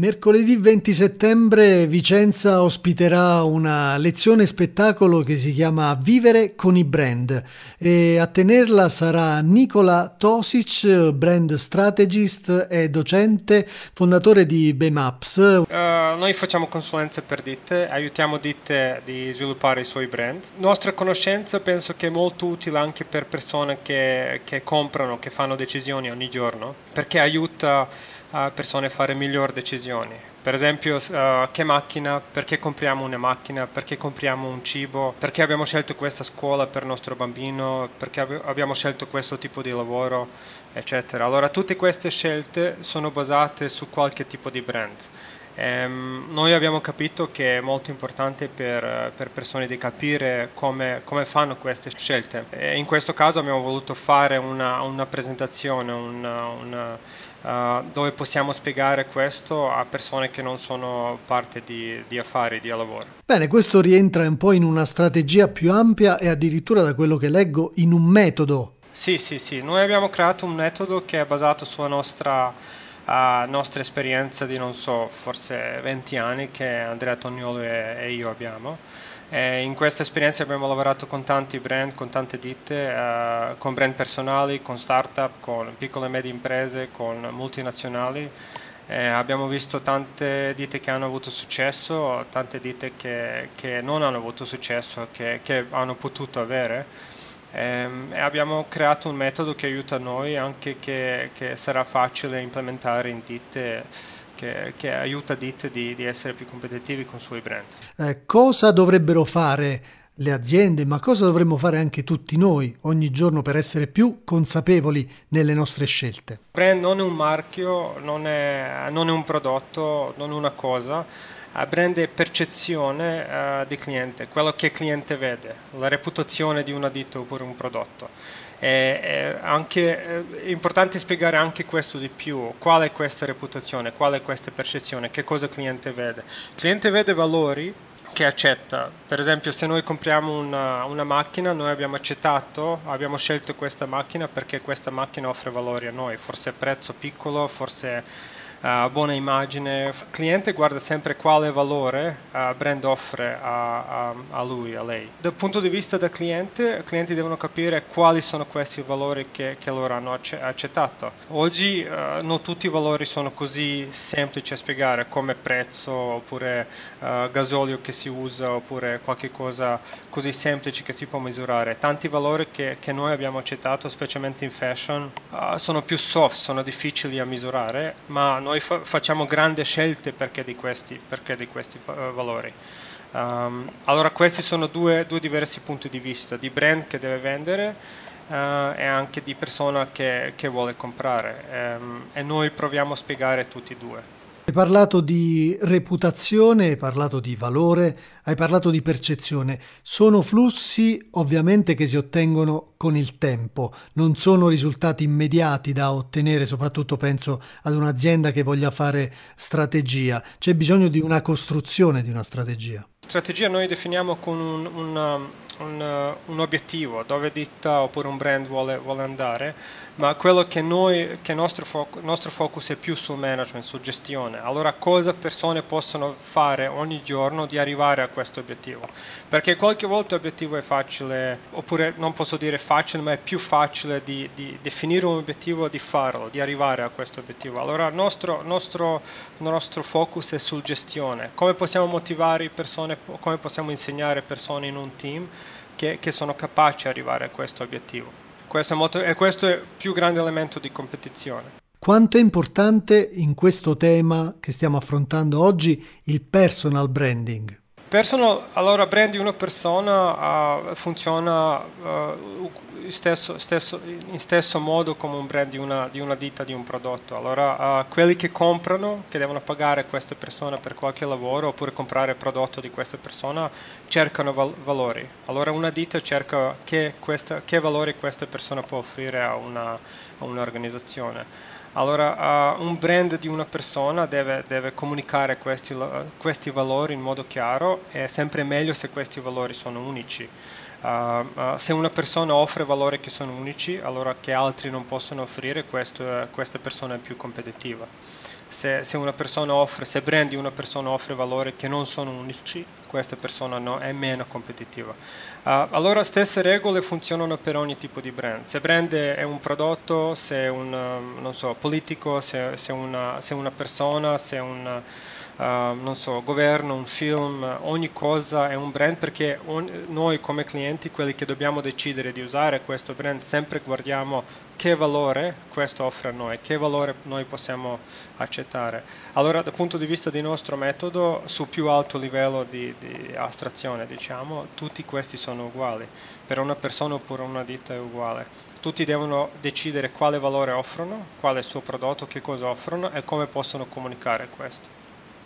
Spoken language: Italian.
Mercoledì 20 settembre Vicenza ospiterà una lezione spettacolo che si chiama Vivere con i brand e a tenerla sarà Nicola Tosic, brand strategist e docente, fondatore di Bemaps. Uh, noi facciamo consulenze per ditte, aiutiamo ditte di sviluppare i suoi brand. Nostra conoscenza penso che è molto utile anche per persone che, che comprano, che fanno decisioni ogni giorno, perché aiuta a persone fare migliori decisioni. Per esempio, uh, che macchina, perché compriamo una macchina, perché compriamo un cibo, perché abbiamo scelto questa scuola per il nostro bambino, perché ab- abbiamo scelto questo tipo di lavoro, eccetera. Allora, tutte queste scelte sono basate su qualche tipo di brand. Um, noi abbiamo capito che è molto importante per, per persone di capire come, come, fanno queste scelte. E in questo caso abbiamo voluto fare una, una presentazione, una, una Uh, dove possiamo spiegare questo a persone che non sono parte di, di, affari, di lavoro. Bene, questo rientra un po' in una strategia più ampia e addirittura da quello che leggo in un metodo. Sì, sì, sì, noi abbiamo creato un metodo che è basato sulla nostra, uh, nostra esperienza di, non so, forse 20 anni che Andrea Tognolo e, e io abbiamo e in questa esperienza abbiamo lavorato con tanti brand, con tante ditte, uh, con brand personali, con start-up, con piccole e medie imprese, con multinazionali. Eh, abbiamo visto tante ditte che hanno avuto successo, tante ditte che, che non hanno avuto successo, che, che hanno potuto avere. Eh, e abbiamo creato un metodo che aiuta noi, anche che, che sarà facile implementare in ditte che, che aiuta ditte di, di, essere più competitivi con i suoi brand. Eh, cosa dovrebbero fare le aziende, ma cosa dovremmo fare anche tutti noi ogni giorno per essere più consapevoli nelle nostre scelte? Brand non è un marchio, non è, non è un prodotto, non è una cosa. Il brand è percezione uh, di cliente, quello che il cliente vede, la reputazione di una ditta oppure un prodotto. È, anche, è importante spiegare anche questo di più, qual è questa reputazione, qual è questa percezione, che cosa il cliente vede. Il cliente vede valori che accetta. Per esempio, se noi compriamo una, una, macchina, noi abbiamo accettato, abbiamo scelto questa macchina perché questa macchina offre valori a noi, forse prezzo piccolo, forse uh, buona immagine. Il cliente guarda sempre quale valore uh, brand offre a, a, a, lui, a lei. Dal punto di vista del cliente, i clienti devono capire quali sono questi valori che, che loro hanno accettato. Oggi uh, non tutti i valori sono così semplici a spiegare come prezzo oppure gasolio che si usa oppure qualche cosa così semplice che si può misurare. Tanti valori che, che noi abbiamo accettato, specialmente in fashion, sono più soft, sono difficili a misurare, ma noi fa- facciamo grandi scelte perché di questi, perché di questi uh, valori. Um, allora questi sono due, due, diversi punti di vista, di brand che deve vendere uh, e anche di persona che, che vuole comprare um, e noi proviamo a spiegare tutti e due. Hai parlato di reputazione, hai parlato di valore, hai parlato di percezione. Sono flussi ovviamente che si ottengono con il tempo, non sono risultati immediati da ottenere, soprattutto penso ad un'azienda che voglia fare strategia. C'è bisogno di una costruzione di una strategia. Strategia noi definiamo con un, un un, uh, un, obiettivo, dove ditta oppure un brand vuole, vuole andare, ma quello che noi, che nostro, foc- nostro focus è più sul management, su gestione. Allora cosa persone possono fare ogni giorno di arrivare a questo obiettivo? Perché qualche volta l'obiettivo è facile, oppure non posso dire facile, ma è più facile di, di definire un obiettivo e di farlo, di arrivare a questo obiettivo. Allora il nostro, nostro, nostro focus è sul gestione, come possiamo motivare persone, come possiamo insegnare persone in un team che, che sono capaci di arrivare a questo obiettivo. Questo è, molto, e questo è il più grande elemento di competizione. Quanto è importante in questo tema che stiamo affrontando oggi il personal branding? Personal, allora brand di una persona uh, funziona uh, stesso, stesso, in stesso modo come un brand di una, di una ditta, di un prodotto. Allora, uh, quelli che comprano, che devono pagare queste persone per qualche lavoro oppure comprare il prodotto di questa persona, cercano val- valori. Allora, una ditta cerca che, questa, che valori questa persona può offrire a, una, a un'organizzazione. Allora, uh, un brand di una persona deve, deve comunicare questi, questi, valori in modo chiaro, è sempre meglio se questi valori sono unici. Uh, se una persona offre valori che sono unici, allora che altri non possono offrire, questo, questa persona è più competitiva. se, se, una persona offre, se brand una persona offre valori che non sono unici, questa persona no, è meno competitiva. Uh, allora stesse regole funzionano per ogni tipo di brand. Se brand è un prodotto, se è un um, so, politico, se, se, una, se una persona, se un uh, so, governo, un film, ogni cosa è un brand perché on, noi come clienti, quelli che dobbiamo decidere di usare questo brand, sempre guardiamo che valore questo offre a noi, che valore noi possiamo accettare. Allora dal punto di vista del nostro metodo, su più alto livello di, di astrazione, diciamo, tutti questi sono uguali. Per una persona oppure una ditta è uguale. Tutti devono decidere quale valore offrono, qual è il suo prodotto, che cosa offrono e come possono comunicare questo.